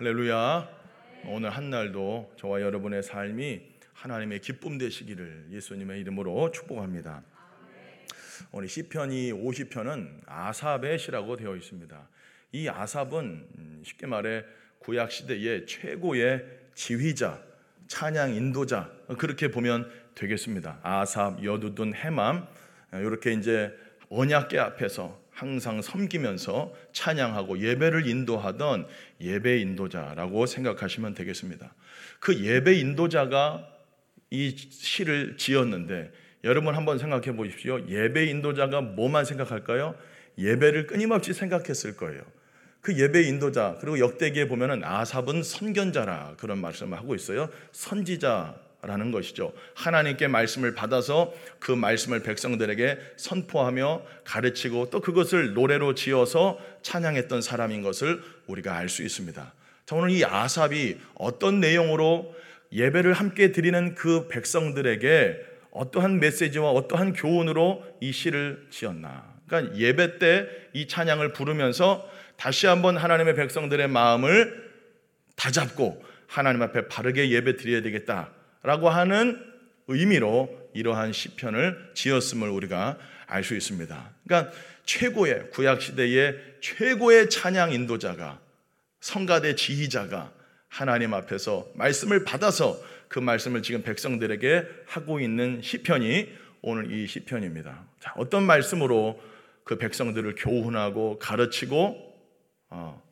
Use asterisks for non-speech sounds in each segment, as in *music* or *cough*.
할렐루야. 오늘 한 날도 저와 여러분의 삶이 하나님의 기쁨 되시기를 예수님의 이름으로 축복합니다. 오늘 시편이 50편은 아삽의 시라고 되어 있습니다. 이 아삽은 쉽게 말해 구약 시대의 최고의 지휘자, 찬양 인도자 그렇게 보면 되겠습니다. 아삽, 여두둔, 해맘 이렇게 이제 언약계 앞에서 항상 섬기면서 찬양하고 예배를 인도하던 예배 인도자라고 생각하시면 되겠습니다. 그 예배 인도자가 이 시를 지었는데 여러분 한번 생각해 보십시오. 예배 인도자가 뭐만 생각할까요? 예배를 끊임없이 생각했을 거예요. 그 예배 인도자 그리고 역대기에 보면은 아삽은 선견자라 그런 말씀을 하고 있어요. 선지자 라는 것이죠. 하나님께 말씀을 받아서 그 말씀을 백성들에게 선포하며 가르치고 또 그것을 노래로 지어서 찬양했던 사람인 것을 우리가 알 수 있습니다. 자, 오늘 이 아삽이 어떤 내용으로 예배를 함께 드리는 그 백성들에게 어떠한 메시지와 어떠한 교훈으로 이 시를 지었나. 그러니까 예배 때 이 찬양을 부르면서 다시 한번 하나님의 백성들의 마음을 다잡고 하나님 앞에 바르게 예배 드려야 되겠다. 라고 하는 의미로 이러한 시편을 지었음을 우리가 알 수 있습니다. 그러니까 최고의 구약 시대의 최고의 찬양 인도자가 성가대 지휘자가 하나님 앞에서 말씀을 받아서 그 말씀을 지금 백성들에게 하고 있는 시편이 오늘 이 시편입니다. 자, 어떤 말씀으로 그 백성들을 교훈하고 가르치고 어, 어,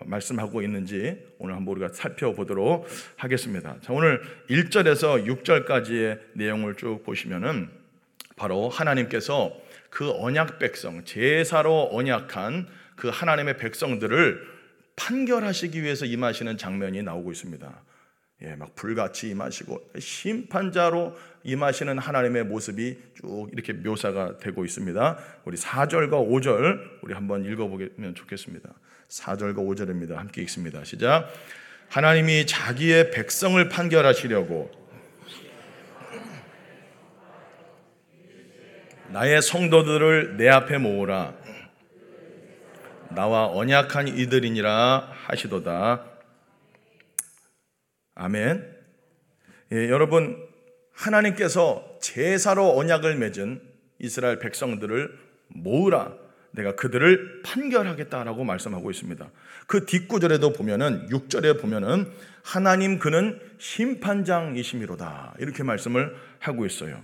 말씀하고 있는지 오늘 한번 우리가 살펴보도록 하겠습니다. 자, 오늘 1절에서 6절까지의 내용을 쭉 보시면은 바로 하나님께서 그 언약 백성, 제사로 언약한 그 하나님의 백성들을 판결하시기 위해서 임하시는 장면이 나오고 있습니다. 예, 막 불같이 임하시고 심판자로 임하시는 하나님의 모습이 쭉 이렇게 묘사가 되고 있습니다. 우리 4절과 5절 우리 한번 읽어보면 좋겠습니다. 4절과 5절입니다. 함께 읽습니다. 시작. 하나님이 자기의 백성을 판결하시려고 나의 성도들을 내 앞에 모으라. 나와 언약한 이들이니라 하시도다. 아멘. 예, 여러분 하나님께서 제사로 언약을 맺은 이스라엘 백성들을 모으라. 내가 그들을 판결하겠다라고 말씀하고 있습니다. 그 뒷구절에도 보면은 6절에 보면은 하나님 그는 심판장이심이로다. 이렇게 말씀을 하고 있어요.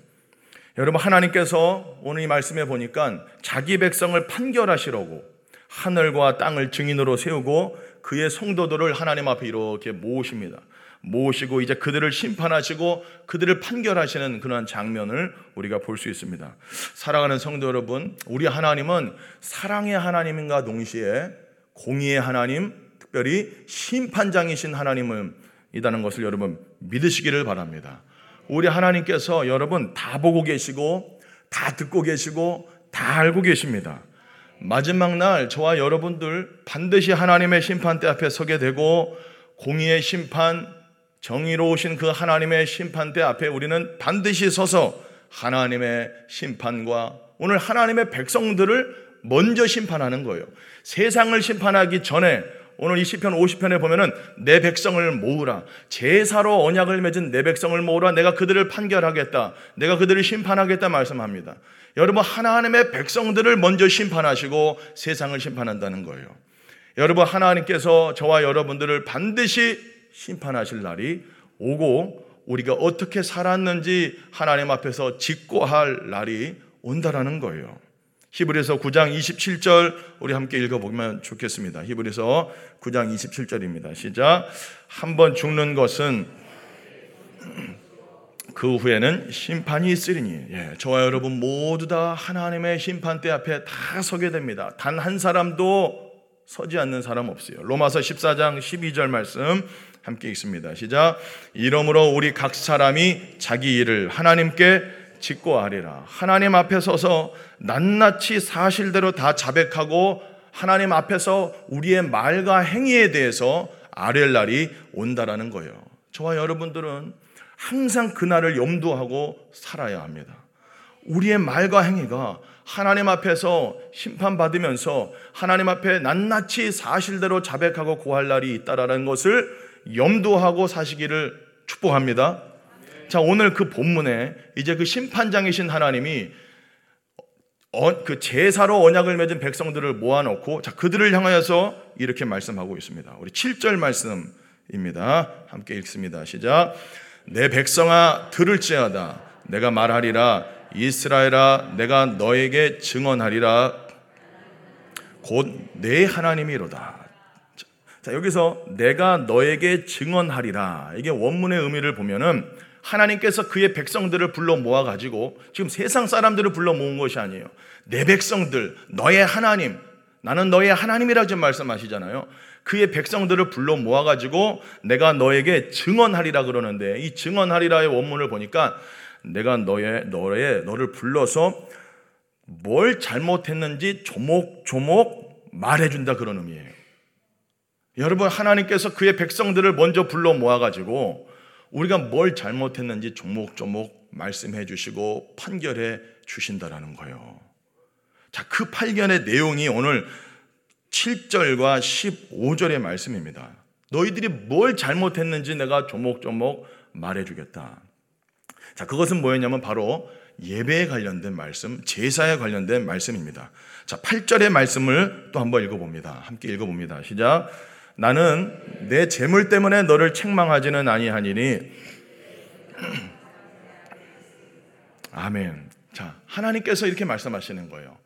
여러분 하나님께서 오늘 이 말씀에 보니까 자기 백성을 판결하시려고 하늘과 땅을 증인으로 세우고 그의 성도들을 하나님 앞에 이렇게 모으십니다. 모시고 이제 그들을 심판하시고 그들을 판결하시는 그러한 장면을 우리가 볼 수 있습니다. 사랑하는 성도 여러분, 우리 하나님은 사랑의 하나님인가 동시에 공의의 하나님, 특별히 심판장이신 하나님은 이다는 것을 여러분 믿으시기를 바랍니다. 우리 하나님께서 여러분 다 보고 계시고 다 듣고 계시고 다 알고 계십니다. 마지막 날 저와 여러분들 반드시 하나님의 심판대 앞에 서게 되고 공의의 심판, 정의로우신 그 하나님의 심판대 앞에 우리는 반드시 서서 하나님의 심판과 오늘 하나님의 백성들을 먼저 심판하는 거예요. 세상을 심판하기 전에 오늘 이 시편 50편에 보면은 내 백성을 모으라. 제사로 언약을 맺은 내 백성을 모으라. 내가 그들을 판결하겠다. 내가 그들을 심판하겠다 말씀합니다. 여러분 하나님의 백성들을 먼저 심판하시고 세상을 심판한다는 거예요. 여러분 하나님께서 저와 여러분들을 반드시 심판하실 날이 오고 우리가 어떻게 살았는지 하나님 앞에서 직고할 날이 온다라는 거예요. 히브리서 9장 27절 우리 함께 읽어보면 좋겠습니다. 히브리서 9장 27절입니다. 시작. 한 번 죽는 것은 그 후에는 심판이 있으리니 예, 저와 여러분 모두 다 하나님의 심판대 앞에 다 서게 됩니다. 단 한 사람도 서지 않는 사람 없어요. 로마서 14장 12절 말씀 함께 읽습니다. 시작. 이러므로 우리 각 사람이 자기 일을 하나님께 짓고 아리라. 하나님 앞에 서서 낱낱이 사실대로 다 자백하고 하나님 앞에서 우리의 말과 행위에 대해서 아랠 날이 온다라는 거예요. 저와 여러분들은 항상 그날을 염두하고 살아야 합니다. 우리의 말과 행위가 하나님 앞에서 심판받으면서 하나님 앞에 낱낱이 사실대로 자백하고 고할 날이 있다라는 것을 염두하고 사시기를 축복합니다. 자, 오늘 그 본문에 이제 그 심판장이신 하나님이 어, 그 제사로 언약을 맺은 백성들을 모아놓고 자, 그들을 향하여서 이렇게 말씀하고 있습니다. 우리 7절 말씀입니다. 함께 읽습니다. 시작. 내 백성아 들을지어다 내가 말하리라 이스라엘아 내가 너에게 증언하리라 곧 내 하나님이로다. 자, 여기서 내가 너에게 증언하리라. 이게 원문의 의미를 보면은 하나님께서 그의 백성들을 불러 모아 가지고 지금 세상 사람들을 불러 모은 것이 아니에요. 내 백성들, 너의 하나님, 나는 너의 하나님이라 좀 말씀하시잖아요. 그의 백성들을 불러 모아 가지고 내가 너에게 증언하리라 그러는데 이 증언하리라의 원문을 보니까 내가 너의 너의 너를 불러서 뭘 잘못했는지 조목조목 말해준다 그런 의미예요. 여러분 하나님께서 그의 백성들을 먼저 불러 모아 가지고 우리가 뭘 잘못했는지 조목조목 말씀해 주시고 판결해 주신다라는 거예요. 자, 그 판결의 내용이 오늘 7절과 15절의 말씀입니다. 너희들이 뭘 잘못했는지 내가 조목조목 말해 주겠다. 자, 그것은 뭐였냐면 바로 예배에 관련된 말씀, 제사에 관련된 말씀입니다. 자, 8절의 말씀을 또 한번 읽어봅니다. 함께 읽어봅니다. 시작. 나는 내 재물 때문에 너를 책망하지는 아니하니니 *clears throat* 아멘. 자, 하나님께서 이렇게 말씀하시는 거예요.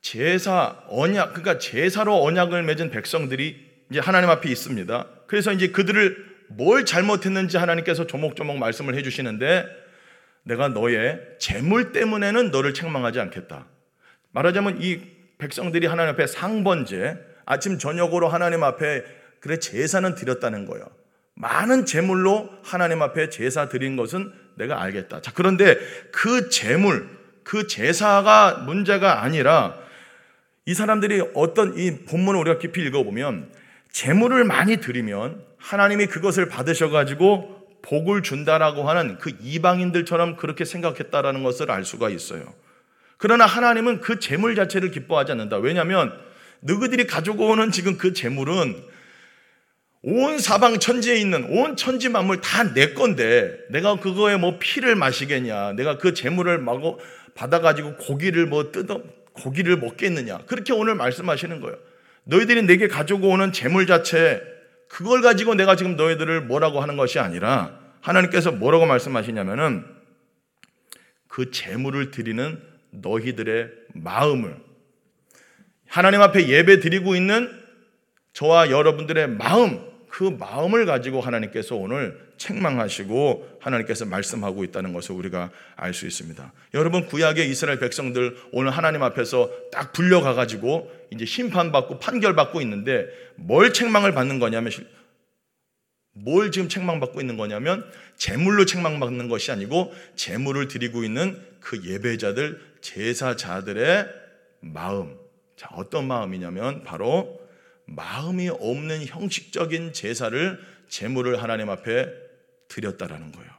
제사 언약 그러니까 제사로 언약을 맺은 백성들이 이제 하나님 앞에 있습니다. 그래서 이제 그들을 뭘 잘못했는지 하나님께서 조목조목 말씀을 해 주시는데 내가 너의 재물 때문에는 너를 책망하지 않겠다. 말하자면 이 백성들이 하나님 앞에 상번제 아침 저녁으로 하나님 앞에 그래 제사는 드렸다는 거예요. 많은 제물로 하나님 앞에 제사 드린 것은 내가 알겠다. 자, 그런데 그 제물, 그 제사가 문제가 아니라 이 사람들이 어떤 이 본문을 우리가 깊이 읽어보면 제물을 많이 드리면 하나님이 그것을 받으셔가지고 복을 준다라고 하는 그 이방인들처럼 그렇게 생각했다라는 것을 알 수가 있어요. 그러나 하나님은 그 재물 자체를 기뻐하지 않는다. 왜냐하면 너희들이 가지고 오는 지금 그 재물은 온 사방 천지에 있는 온 천지 만물 다 내 건데 내가 그거에 뭐 피를 마시겠냐? 내가 그 재물을 마고 받아가지고 고기를 뭐 뜯어 고기를 먹겠느냐? 그렇게 오늘 말씀하시는 거예요. 너희들이 내게 가지고 오는 재물 자체 그걸 가지고 내가 지금 너희들을 뭐라고 하는 것이 아니라 하나님께서 뭐라고 말씀하시냐면은 그 재물을 드리는 너희들의 마음을 하나님 앞에 예배 드리고 있는 저와 여러분들의 마음 그 마음을 가지고 하나님께서 오늘 책망하시고 하나님께서 말씀하고 있다는 것을 우리가 알 수 있습니다. 여러분 구약의 이스라엘 백성들 오늘 하나님 앞에서 딱 불려가 가지고 이제 심판받고 판결받고 있는데 뭘 책망을 받는 거냐면 뭘 지금 책망받고 있는 거냐면 재물로 책망받는 것이 아니고 재물을 드리고 있는 그 예배자들 제사자들의 마음. 자, 어떤 마음이냐면 바로 마음이 없는 형식적인 제사를 제물을 하나님 앞에 드렸다라는 거예요.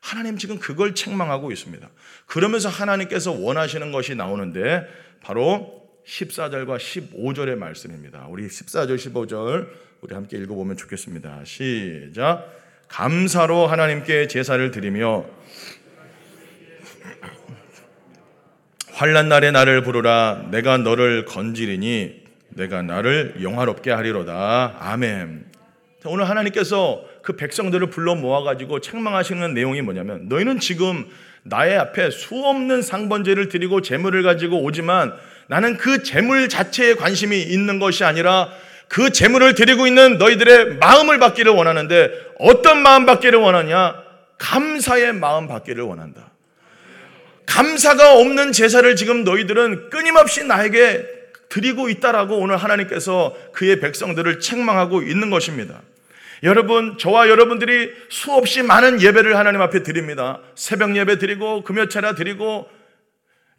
하나님 지금 그걸 책망하고 있습니다. 그러면서 하나님께서 원하시는 것이 나오는데 바로 14절과 15절의 말씀입니다. 우리 14절, 15절 우리 함께 읽어보면 좋겠습니다. 시작. 감사로 하나님께 제사를 드리며 *clears throat* 환란 날에 나를 부르라 내가 너를 건지리니 내가 나를 영화롭게 하리로다. 아멘. 오늘 하나님께서 그 백성들을 불러 모아가지고 책망하시는 내용이 뭐냐면 너희는 지금 나의 앞에 수없는 상번제를 드리고 재물을 가지고 오지만 나는 그 재물 자체에 관심이 있는 것이 아니라 그 재물을 드리고 있는 너희들의 마음을 받기를 원하는데 어떤 마음 받기를 원하냐? 감사의 마음 받기를 원한다. 감사가 없는 제사를 지금 너희들은 끊임없이 나에게 드리고 있다라고 오늘 하나님께서 그의 백성들을 책망하고 있는 것입니다. 여러분, 저와 여러분들이 수없이 많은 예배를 하나님 앞에 드립니다. 새벽 예배 드리고, 금요체라 드리고,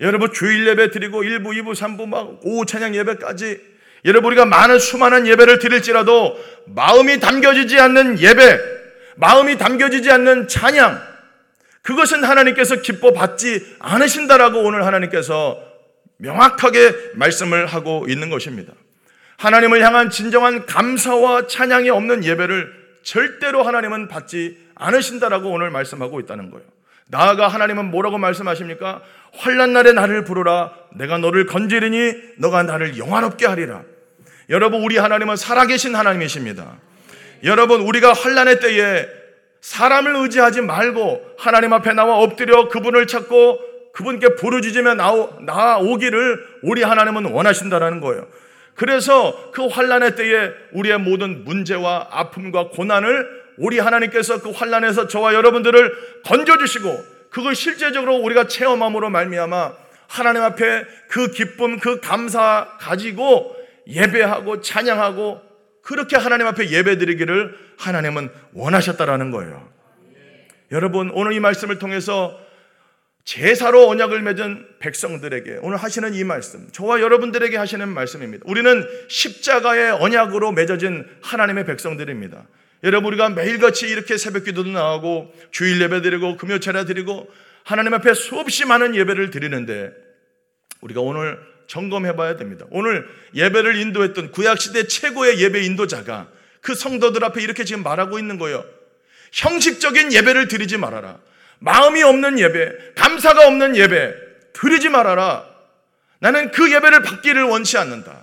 여러분 주일 예배 드리고, 1부, 2부, 3부, 막 오후 찬양 예배까지 여러분 우리가 많은 수많은 예배를 드릴지라도 마음이 담겨지지 않는 예배, 마음이 담겨지지 않는 찬양, 그것은 하나님께서 기뻐 받지 않으신다라고 오늘 하나님께서 명확하게 말씀을 하고 있는 것입니다. 하나님을 향한 진정한 감사와 찬양이 없는 예배를 절대로 하나님은 받지 않으신다라고 오늘 말씀하고 있다는 거예요. 나아가 하나님은 뭐라고 말씀하십니까? 환란 날에 나를 부르라 내가 너를 건지리니 너가 나를 영화롭게 하리라. 여러분 우리 하나님은 살아계신 하나님이십니다. 여러분 우리가 환란의 때에 사람을 의지하지 말고 하나님 앞에 나와 엎드려 그분을 찾고 그분께 부르짖으며 나오기를 우리 하나님은 원하신다라는 거예요. 그래서 그 환란의 때에 우리의 모든 문제와 아픔과 고난을 우리 하나님께서 그 환란에서 저와 여러분들을 건져 주시고 그걸 실제적으로 우리가 체험함으로 말미암아 하나님 앞에 그 기쁨, 그 감사 가지고 예배하고 찬양하고 그렇게 하나님 앞에 예배드리기를 하나님은 원하셨다라는 거예요. 여러분 오늘 이 말씀을 통해서 제사로 언약을 맺은 백성들에게 오늘 하시는 이 말씀, 저와 여러분들에게 하시는 말씀입니다. 우리는 십자가의 언약으로 맺어진 하나님의 백성들입니다. 여러분 우리가 매일같이 이렇게 새벽 기도도 나가고 주일 예배 드리고 금요 차례 드리고 하나님 앞에 수없이 많은 예배를 드리는데 우리가 오늘 점검해 봐야 됩니다. 오늘 예배를 인도했던 구약시대 최고의 예배 인도자가 그 성도들 앞에 이렇게 지금 말하고 있는 거예요. 형식적인 예배를 드리지 말아라. 마음이 없는 예배, 감사가 없는 예배 드리지 말아라. 나는 그 예배를 받기를 원치 않는다.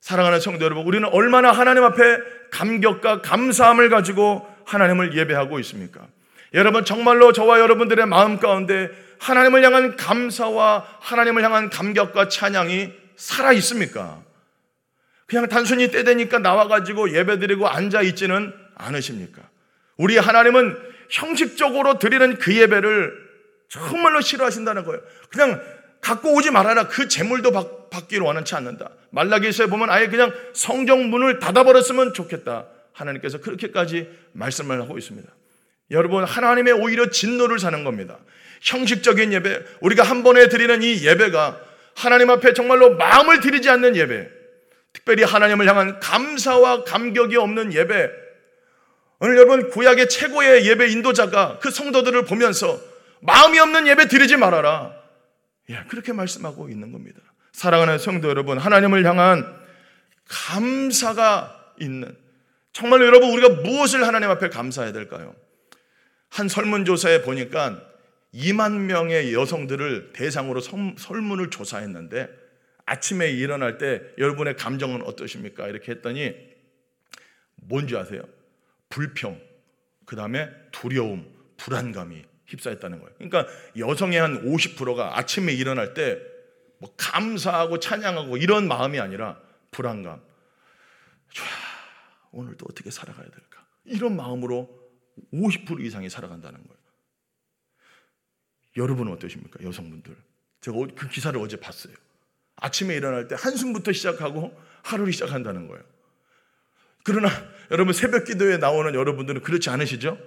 사랑하는 성도 여러분, 우리는 얼마나 하나님 앞에 감격과 감사함을 가지고 하나님을 예배하고 있습니까? 여러분, 정말로 저와 여러분들의 마음 가운데 하나님을 향한 감사와 하나님을 향한 감격과 찬양이 살아 있습니까? 그냥 단순히 때 되니까 나와가지고 예배 드리고 앉아 있지는 않으십니까? 우리 하나님은 형식적으로 드리는 그 예배를 정말로 싫어하신다는 거예요. 그냥 갖고 오지 말아라. 그 재물도 받, 받기를 원하지 않는다. 말라기서에 보면 아예 그냥 성경 문을 닫아버렸으면 좋겠다. 하나님께서 그렇게까지 말씀을 하고 있습니다. 여러분, 하나님의 오히려 진노를 사는 겁니다. 형식적인 예배, 우리가 한 번에 드리는 이 예배가 하나님 앞에 정말로 마음을 드리지 않는 예배, 특별히 하나님을 향한 감사와 감격이 없는 예배, 오늘 여러분 구약의 최고의 예배 인도자가 그 성도들을 보면서 마음이 없는 예배 드리지 말아라. 예, 그렇게 말씀하고 있는 겁니다. 사랑하는 성도 여러분, 하나님을 향한 감사가 있는 정말 여러분 우리가 무엇을 하나님 앞에 감사해야 될까요? 한 설문조사에 보니까 2만 명의 여성들을 대상으로 설문을 조사했는데 아침에 일어날 때 여러분의 감정은 어떠십니까? 이렇게 했더니 뭔지 아세요? 불평, 그 다음에 두려움, 불안감이 휩싸였다는 거예요. 그러니까 여성의 한 50%가 아침에 일어날 때 뭐 감사하고 찬양하고 이런 마음이 아니라 불안감. 촤, 오늘도 어떻게 살아가야 될까? 이런 마음으로 50% 이상이 살아간다는 거예요. 여러분은 어떠십니까? 여성분들. 제가 그 기사를 어제 봤어요. 아침에 일어날 때 한숨부터 시작하고 하루를 시작한다는 거예요. 그러나 여러분 새벽 기도에 나오는 여러분들은 그렇지 않으시죠?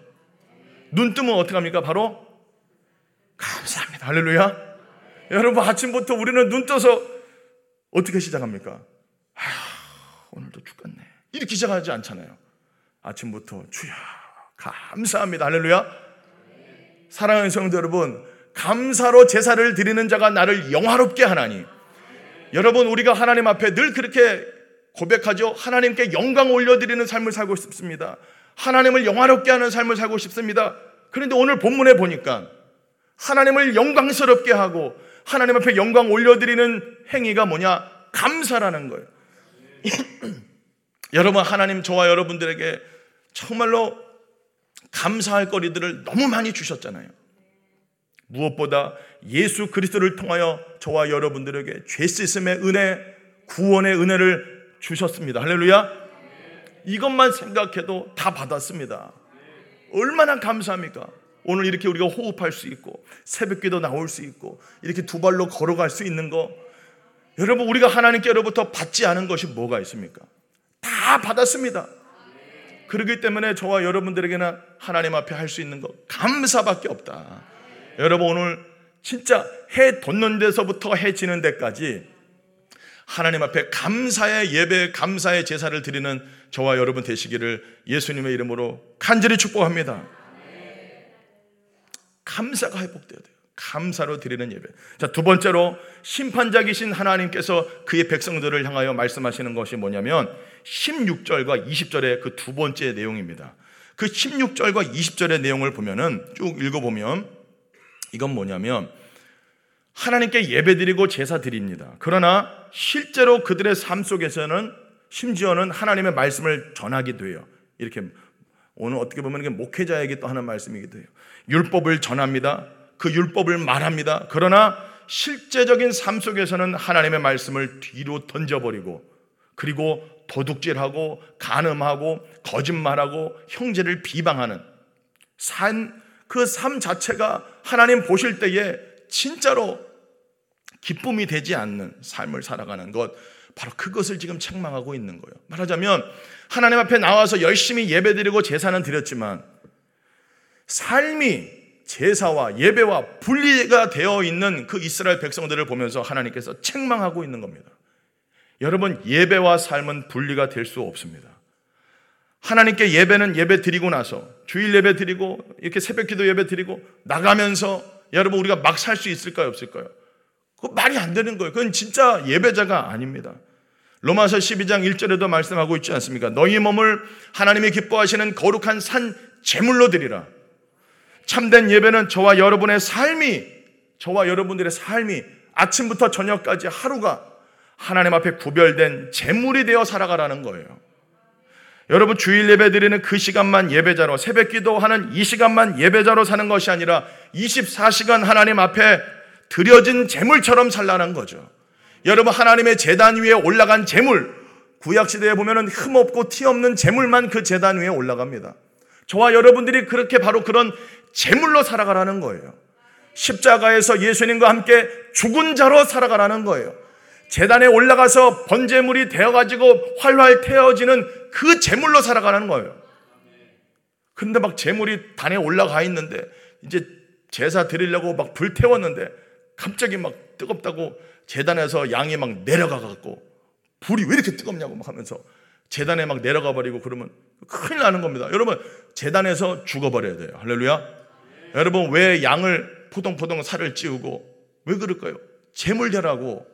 눈 뜨면 어떡합니까? 바로 감사합니다. 할렐루야. 여러분 아침부터 우리는 눈 떠서 어떻게 시작합니까? 아, 오늘도 죽겠네. 이렇게 시작하지 않잖아요. 아침부터 주여 감사합니다. 할렐루야. 사랑하는 성도 여러분, 감사로 제사를 드리는 자가 나를 영화롭게 하나니. 여러분 우리가 하나님 앞에 늘 그렇게 고백하죠. 하나님께 영광 올려드리는 삶을 살고 싶습니다. 하나님을 영화롭게 하는 삶을 살고 싶습니다. 그런데 오늘 본문에 보니까 하나님을 영광스럽게 하고 하나님 앞에 영광 올려드리는 행위가 뭐냐? 감사라는 거예요. *clears throat* 여러분, 하나님 저와 여러분들에게 정말로 감사할 거리들을 너무 많이 주셨잖아요. 무엇보다 예수 그리스도를 통하여 저와 여러분들에게 죄 씻음의 은혜, 구원의 은혜를 주셨습니다. 할렐루야. 이것만 생각해도 다 받았습니다. 얼마나 감사합니까? 오늘 이렇게 우리가 호흡할 수 있고 새벽기도 나올 수 있고 이렇게 두 발로 걸어갈 수 있는 거 여러분 우리가 하나님께로부터 받지 않은 것이 뭐가 있습니까? 다 받았습니다. 그렇기 때문에 저와 여러분들에게는 하나님 앞에 할 수 있는 거 감사밖에 없다. 여러분 오늘 진짜 해 돋는 데서부터 해 지는 데까지 하나님 앞에 감사의 예배, 감사의 제사를 드리는 저와 여러분 되시기를 예수님의 이름으로 간절히 축복합니다. 감사가 회복돼야 돼요. 감사로 드리는 예배. 자, 두 번째로 심판자이신 하나님께서 그의 백성들을 향하여 말씀하시는 것이 뭐냐면 16절과 20절의 그 두 번째 내용입니다. 그 16절과 20절의 내용을 보면은 쭉 읽어보면 이건 뭐냐면 하나님께 예배드리고 제사 드립니다. 그러나 실제로 그들의 삶 속에서는 심지어는 하나님의 말씀을 전하기도 해요. 이렇게 오늘 어떻게 보면 목회자에게 또 하는 말씀이기도 해요. 율법을 전합니다. 그 율법을 말합니다. 그러나 실제적인 삶 속에서는 하나님의 말씀을 뒤로 던져버리고 그리고 도둑질하고 간음하고 거짓말하고 형제를 비방하는 삶, 그삶 자체가 하나님 보실 때에 진짜로 기쁨이 되지 않는 삶을 살아가는 것, 바로 그것을 지금 책망하고 있는 거예요. 말하자면 하나님 앞에 나와서 열심히 예배드리고 제사는 드렸지만 삶이 제사와 예배와 분리가 되어 있는 그 이스라엘 백성들을 보면서 하나님께서 책망하고 있는 겁니다. 여러분, 예배와 삶은 분리가 될 수 없습니다. 하나님께 예배는 예배 드리고 나서 주일 예배 드리고 이렇게 새벽 기도 예배 드리고 나가면서 여러분 우리가 막 살 수 있을까요? 없을까요? 그 말이 안 되는 거예요. 그건 진짜 예배자가 아닙니다. 로마서 12장 1절에도 말씀하고 있지 않습니까? 너희 몸을 하나님이 기뻐하시는 거룩한 산 제물로 드리라. 참된 예배는 저와 여러분의 삶이 저와 여러분들의 삶이 아침부터 저녁까지 하루가 하나님 앞에 구별된 제물이 되어 살아가라는 거예요. 여러분 주일 예배 드리는 그 시간만 예배자로 새벽 기도하는 이 시간만 예배자로 사는 것이 아니라 24시간 하나님 앞에 드려진 제물처럼 살라는 거죠. 여러분 하나님의 재단 위에 올라간 제물 구약 시대에 보면은 흠 없고 티 없는 제물만 그 재단 위에 올라갑니다. 저와 여러분들이 그렇게 바로 그런 제물로 살아가라는 거예요. 십자가에서 예수님과 함께 죽은 자로 살아가라는 거예요. 재단에 올라가서 번제물이 되어가지고 활활 태워지는 그 제물로 살아가는 거예요. 근데 막 제물이 단에 올라가 있는데 이제 제사 드리려고 막 불 태웠는데 갑자기 막 뜨겁다고 재단에서 양이 막 내려가 갖고 불이 왜 이렇게 뜨겁냐고 막 하면서 재단에 막 내려가 버리고 그러면 큰일 나는 겁니다. 여러분 재단에서 죽어버려야 돼요. 할렐루야. 여러분 왜 양을 포동포동 살을 찌우고 왜 그럴까요? 재물대라고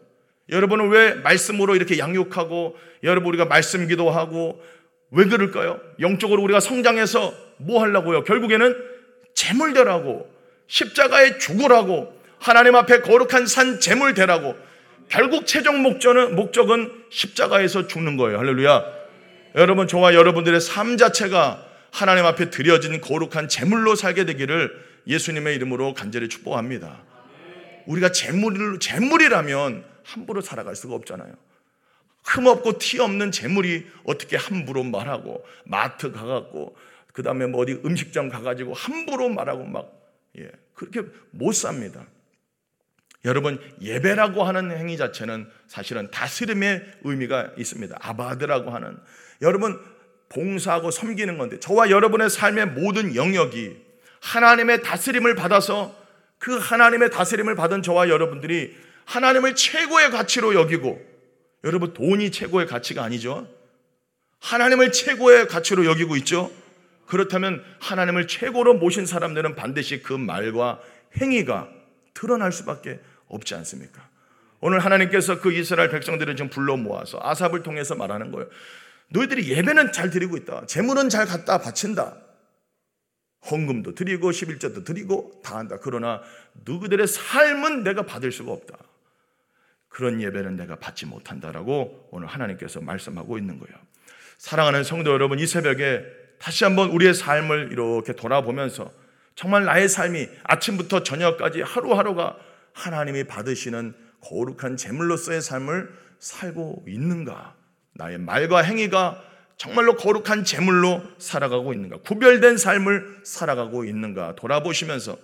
여러분은 왜 말씀으로 이렇게 양육하고 여러분 우리가 말씀 기도하고 왜 그럴까요? 영적으로 우리가 성장해서 뭐 하려고요? 결국에는 재물대라고 십자가에 죽으라고 하나님 앞에 거룩한 산 재물대라고 결국 최종 목적은 목적은 십자가에서 죽는 거예요. 할렐루야. 여러분 저와 여러분들의 삶 자체가 하나님 앞에 드려진 거룩한 재물로 살게 되기를 예수님의 이름으로 간절히 축복합니다. 우리가 재물 재물이라면 함부로 살아갈 수가 없잖아요. 흠없고 티 없는 재물이 어떻게 함부로 말하고 마트 가갖고 그 다음에 뭐 어디 음식점 가가지고 함부로 말하고 막 예, 그렇게 못 삽니다. 여러분 예배라고 하는 행위 자체는 사실은 다스림의 의미가 있습니다. 아바드라고 하는 여러분 봉사하고 섬기는 건데 저와 여러분의 삶의 모든 영역이 하나님의 다스림을 받아서 그 하나님의 다스림을 받은 저와 여러분들이 하나님을 최고의 가치로 여기고 여러분 돈이 최고의 가치가 아니죠. 하나님을 최고의 가치로 여기고 있죠. 그렇다면 하나님을 최고로 모신 사람들은 반드시 그 말과 행위가 드러날 수밖에 없지 않습니까? 오늘 하나님께서 그 이스라엘 백성들을 지금 불러 모아서 아삽을 통해서 말하는 거예요. 너희들이 예배는 잘 드리고 있다. 재물은 잘 갖다 바친다. 헌금도 드리고 11조도 드리고 다 한다. 그러나 누구들의 삶은 내가 받을 수가 없다. 그런 예배는 내가 받지 못한다라고 오늘 하나님께서 말씀하고 있는 거예요. 사랑하는 성도 여러분, 이 새벽에 다시 한번 우리의 삶을 이렇게 돌아보면서 정말 나의 삶이 아침부터 저녁까지 하루하루가 하나님이 받으시는 거룩한 제물로서의 삶을 살고 있는가? 나의 말과 행위가 정말로 거룩한 제물로 살아가고 있는가? 구별된 삶을 살아가고 있는가? 돌아보시면서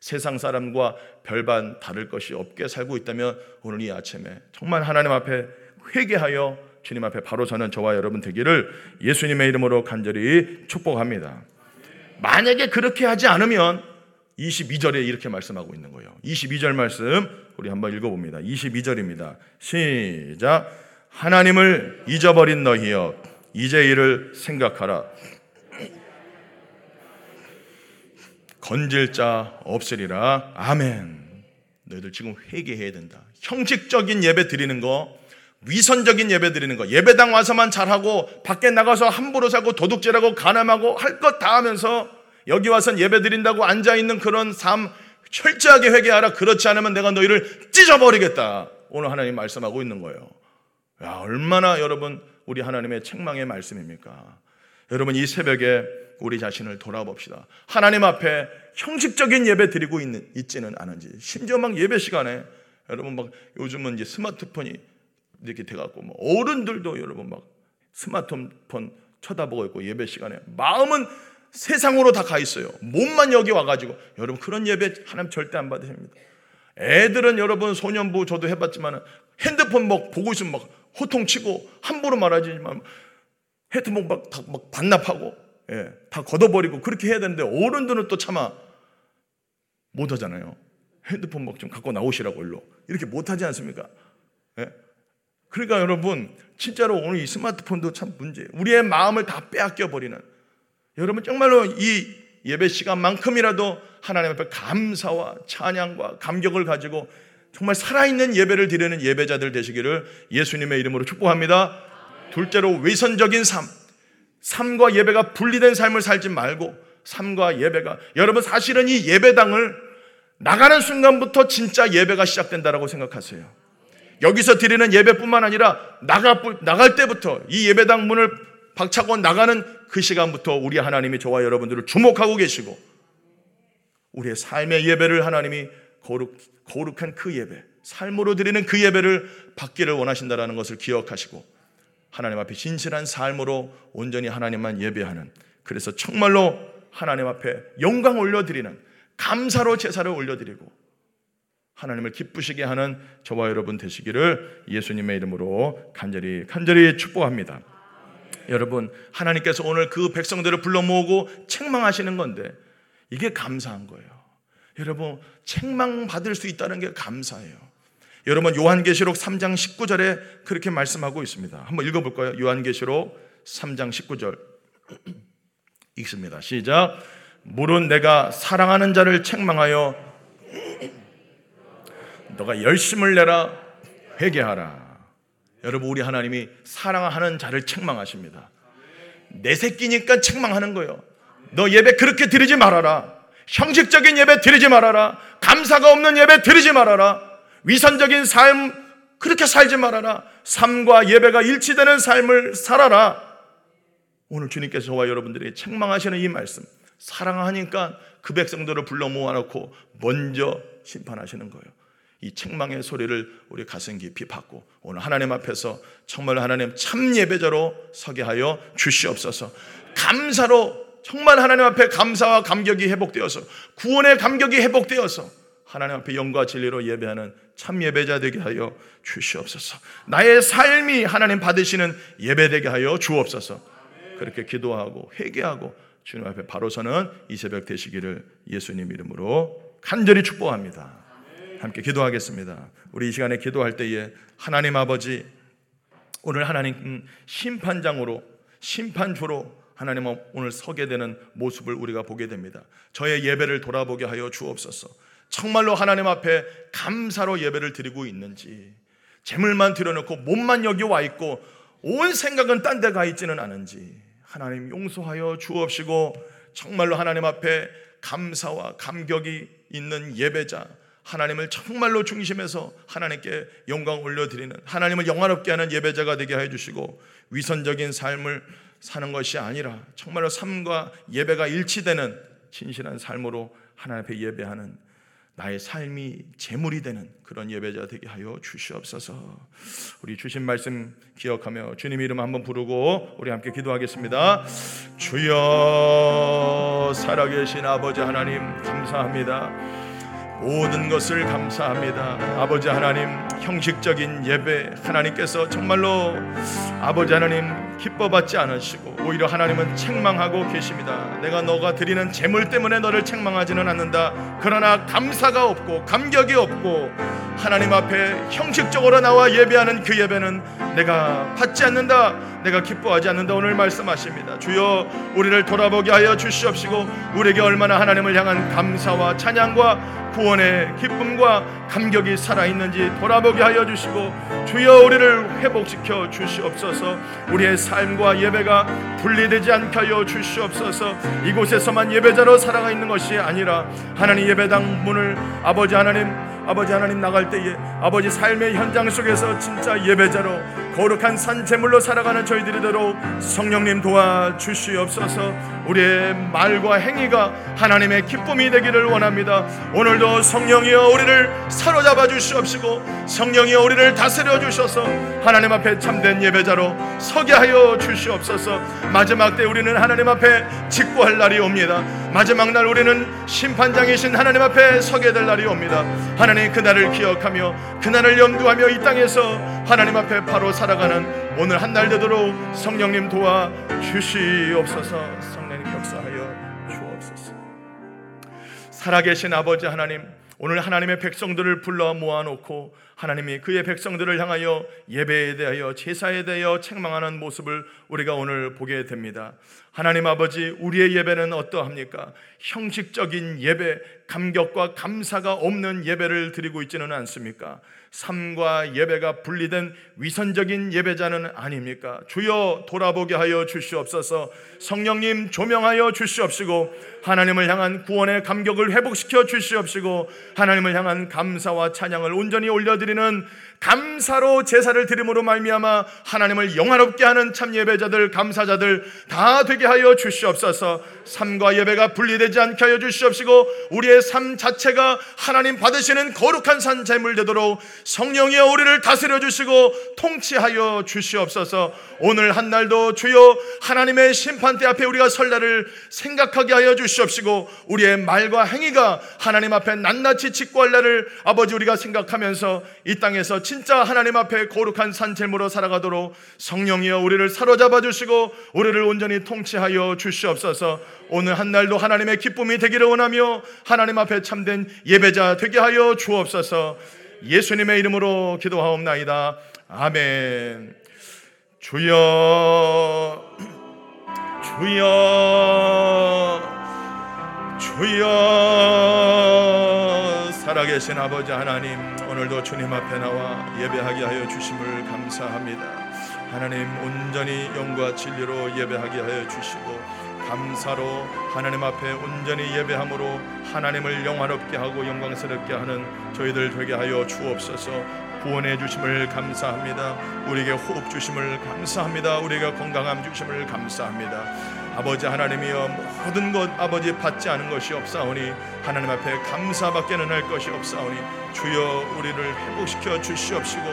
세상 사람과 별반 다를 것이 없게 살고 있다면 오늘 이 아침에 정말 하나님 앞에 회개하여 주님 앞에 바로 서는 저와 여러분 되기를 예수님의 이름으로 간절히 축복합니다. 만약에 그렇게 하지 않으면 22절에 이렇게 말씀하고 있는 거예요. 22절 말씀 우리 한번 읽어봅니다. 22절입니다. 시작. 하나님을 잊어버린 너희여 이제 이를 생각하라. 건질 자 없으리라. 아멘. 너희들 지금 회개해야 된다. 형식적인 예배 드리는 거, 위선적인 예배 드리는 거, 예배당 와서만 잘하고 밖에 나가서 함부로 사고 도둑질하고 가늠하고 할 것 다 하면서 여기 와선 예배 드린다고 앉아 있는 그런 삶 철저하게 회개하라. 그렇지 않으면 내가 너희를 찢어버리겠다. 오늘 하나님 말씀하고 있는 거예요. 야, 얼마나 여러분 우리 하나님의 책망의 말씀입니까? 여러분 이 새벽에 우리 자신을 돌아봅시다. 하나님 앞에 형식적인 예배 드리고 있는 있지는 않은지 심지어 막 예배 시간에 여러분 막 요즘은 이제 스마트폰이 이렇게 돼갖고 뭐 어른들도 여러분 막 스마트폰 쳐다보고 있고 예배 시간에 마음은 세상으로 다 가 있어요. 몸만 여기 와가지고 여러분 그런 예배 하나님 절대 안 받으십니다. 애들은 여러분 소년부 저도 해봤지만 핸드폰 막 보고 있으면 막 호통치고 함부로 말하지만 핸드폰 막, 다, 막 반납하고 예, 다 걷어버리고 그렇게 해야 되는데 어른들은 또 차마 못하잖아요. 핸드폰 막 좀 갖고 나오시라고 일로 이렇게 못하지 않습니까? 예? 그러니까 여러분 진짜로 오늘 이 스마트폰도 참 문제예요. 우리의 마음을 다 빼앗겨 버리는 여러분 정말로 이 예배 시간만큼이라도 하나님 앞에 감사와 찬양과 감격을 가지고 정말 살아있는 예배를 드리는 예배자들 되시기를 예수님의 이름으로 축복합니다. 둘째로 외선적인 삶. 삶과 예배가 분리된 삶을 살지 말고 삶과 예배가 여러분 사실은 이 예배당을 나가는 순간부터 진짜 예배가 시작된다라고 생각하세요. 여기서 드리는 예배뿐만 아니라 나가 나갈 때부터 이 예배당 문을 박차고 나가는 그 시간부터 우리 하나님이 저와 여러분들을 주목하고 계시고 우리의 삶의 예배를 하나님이 거룩, 거룩한 그 예배, 삶으로 드리는 그 예배를 받기를 원하신다라는 것을 기억하시고 하나님 앞에 진실한 삶으로 온전히 하나님만 예배하는 그래서 정말로 하나님 앞에 영광 올려드리는 감사로 제사를 올려드리고 하나님을 기쁘시게 하는 저와 여러분 되시기를 예수님의 이름으로 간절히 간절히 축복합니다. 여러분 하나님께서 오늘 그 백성들을 불러 모으고 책망하시는 건데 이게 감사한 거예요. 여러분 책망 받을 수 있다는 게 감사해요. 여러분 요한계시록 3장 19절에 그렇게 말씀하고 있습니다. 한번 읽어 볼까요? 요한계시록 3장 19절 *clears throat* 읽습니다. 시작. 물은 내가 사랑하는 자를 책망하여 너가 열심을 내라 회개하라. 여러분 우리 하나님이 사랑하는 자를 책망하십니다. 내 새끼니까 책망하는 거예요. 너 예배 그렇게 드리지 말아라. 형식적인 예배 드리지 말아라. 감사가 없는 예배 드리지 말아라. 위선적인 삶 그렇게 살지 말아라. 삶과 예배가 일치되는 삶을 살아라. 오늘 주님께서 저와 여러분들에게 책망하시는 이 말씀 사랑하니까 그 백성들을 불러 모아놓고 먼저 심판하시는 거예요. 이 책망의 소리를 우리 가슴 깊이 받고 오늘 하나님 앞에서 정말 하나님 참 예배자로 서게 하여 주시옵소서. 감사로 정말 하나님 앞에 감사와 감격이 회복되어서 구원의 감격이 회복되어서 하나님 앞에 영과 진리로 예배하는 참 예배자 되게 하여 주시옵소서. 나의 삶이 하나님 받으시는 예배 되게 하여 주옵소서. 그렇게 기도하고 회개하고 주님 앞에 바로 서는 이 새벽 되시기를 예수님 이름으로 간절히 축복합니다. 함께 기도하겠습니다. 우리 이 시간에 기도할 때에 하나님 아버지 오늘 하나님 심판장으로 심판주로 하나님 오늘 서게 되는 모습을 우리가 보게 됩니다. 저의 예배를 돌아보게 하여 주옵소서. 정말로 하나님 앞에 감사로 예배를 드리고 있는지 재물만 들여놓고 몸만 여기 와 있고 온 생각은 딴 데 가 있지는 않은지 하나님 용서하여 주옵시고 정말로 하나님 앞에 감사와 감격이 있는 예배자 하나님을 정말로 중심에서 하나님께 영광 올려드리는 하나님을 영화롭게 하는 예배자가 되게 해 주시고 위선적인 삶을 사는 것이 아니라 정말로 삶과 예배가 일치되는 진실한 삶으로 하나님 앞에 예배하는 나의 삶이 제물이 되는 그런 예배자 되게 하여 주시옵소서. 우리 주신 말씀 기억하며 주님 이름 한번 부르고 우리 함께 기도하겠습니다. 주여 살아계신 아버지 하나님 감사합니다. 모든 것을 감사합니다. 아버지 하나님 형식적인 예배 하나님께서 정말로 아버지 하나님 기뻐받지 않으시고 오히려 하나님은 책망하고 계십니다. 내가 너가 드리는 재물 때문에 너를 책망하지는 않는다. 그러나 감사가 없고 감격이 없고 하나님 앞에 형식적으로 나와 예배하는 그 예배는 내가 받지 않는다. 내가 기뻐하지 않는다. 오늘 말씀하십니다. 주여 우리를 돌아보게 하여 주시옵시고 우리에게 얼마나 하나님을 향한 감사와 찬양과 구원의 기쁨과 감격이 살아있는지 돌아보게 하여 주시고 주여 우리를 회복시켜 주시옵소서 우리의 삶과 예배가 분리되지 않게 하여 주시옵소서. 이곳에서만 예배자로 살아가 있는 것이 아니라 하나님 예배당 문을 아버지 하나님 아버지 하나님 나갈 때에 아버지 삶의 현장 속에서 진짜 예배자로 거룩한 산 제물로 살아가는 저희들이 되도록 성령님 도와 주시옵소서. 우리의 말과 행위가 하나님의 기쁨이 되기를 원합니다. 오늘도 성령이여 우리를 사로잡아 주시옵시고 성령이여 우리를 다스려 주셔서 하나님 앞에 참된 예배자로 서게 하여 주시옵소서. 마지막 때 우리는 하나님 앞에 직구할 날이 옵니다. 마지막 날 우리는 심판장이신 하나님 앞에 서게 될 날이 옵니다. 하나님 그날을 기억하며 그날을 염두하며 이 땅에서 하나님 앞에 바로 살아가는 오늘 한 날 되도록 성령님 도와 주시옵소서. 성령님 역사하여 주옵소서. 살아계신 아버지 하나님 오늘 하나님의 백성들을 불러 모아놓고 하나님이 그의 백성들을 향하여 예배에 대하여 제사에 대하여 책망하는 모습을 우리가 오늘 보게 됩니다. 하나님 아버지, 우리의 예배는 어떠합니까? 형식적인 예배, 감격과 감사가 없는 예배를 드리고 있지는 않습니까? 삶과 예배가 분리된 위선적인 예배자는 아닙니까? 주여 돌아보게 하여 주시옵소서. 성령님 조명하여 주시옵시고 하나님을 향한 구원의 감격을 회복시켜 주시옵시고 하나님을 향한 감사와 찬양을 온전히 올려드리 는 감사로 제사를 드림으로 말미암아 하나님을 영화롭게 하는 참 예배자들 감사자들 다 되게 하여 주시옵소서. 삶과 예배가 분리되지 않게 하여 주시옵시고 우리의 삶 자체가 하나님 받으시는 거룩한 산 제물 되도록 성령이여 우리를 다스려 주시고 통치하여 주시옵소서. 오늘 한 날도 주여 하나님의 심판대 앞에 우리가 설날을 생각하게 하여 주시옵시고 우리의 말과 행위가 하나님 앞에 낱낱이 직구할 날을 아버지 우리가 생각하면서 이 땅에서 진짜 하나님 앞에 거룩한 산재물로 살아가도록 성령이여 우리를 사로잡아 주시고 우리를 온전히 통치하여 주시옵소서. 오늘 한 날도 하나님의 기쁨이 되기를 원하며 하나님 앞에 참된 예배자 되게 하여 주옵소서. 예수님의 이름으로 기도하옵나이다. 아멘. 주여 주여 주여 살아계신 아버지 하나님 오늘도 주님 앞에 나와 예배하게 하여 주심을 감사합니다. 하나님 온전히 영과 진리로 예배하게 하여 주시고 감사로 하나님 앞에 온전히 예배함으로 하나님을 영화롭게 하고 영광스럽게 하는 저희들 되게 하여 주옵소서 구원해 주심을 감사합니다. 우리에게 호흡 주심을 감사합니다. 우리가 건강함 주심을 감사합니다. 아버지 하나님이여 모든 것 아버지 받지 않은 것이 없사오니 하나님 앞에 감사밖에는 할 것이 없사오니 주여 우리를 회복시켜 주시옵시고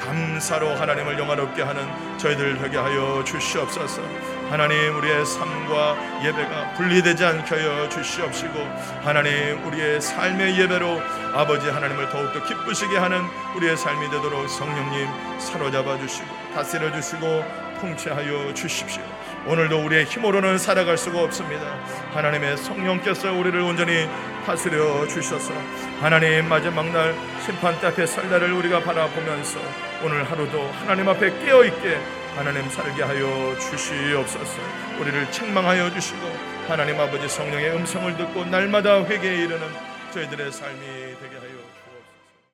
감사로 하나님을 영화롭게 하는 저희들 되게 하여 주시옵소서. 하나님 우리의 삶과 예배가 분리되지 않게 하여 주시옵시고 하나님 우리의 삶의 예배로 아버지 하나님을 더욱더 기쁘시게 하는 우리의 삶이 되도록 성령님 사로잡아 주시고 다스려 주시고 통치하여 주십시오. 오늘도 우리의 힘으로는 살아갈 수가 없습니다. 하나님의 성령께서 우리를 온전히 다스려 주셔서 하나님 마지막 날 심판 앞에 설 날을 우리가 바라보면서 오늘 하루도 하나님 앞에 깨어 있게 하나님 살게 하여 주시옵소서. 우리를 책망하여 주시고 하나님 아버지 성령의 음성을 듣고 날마다 회개에 이르는 저희들의 삶이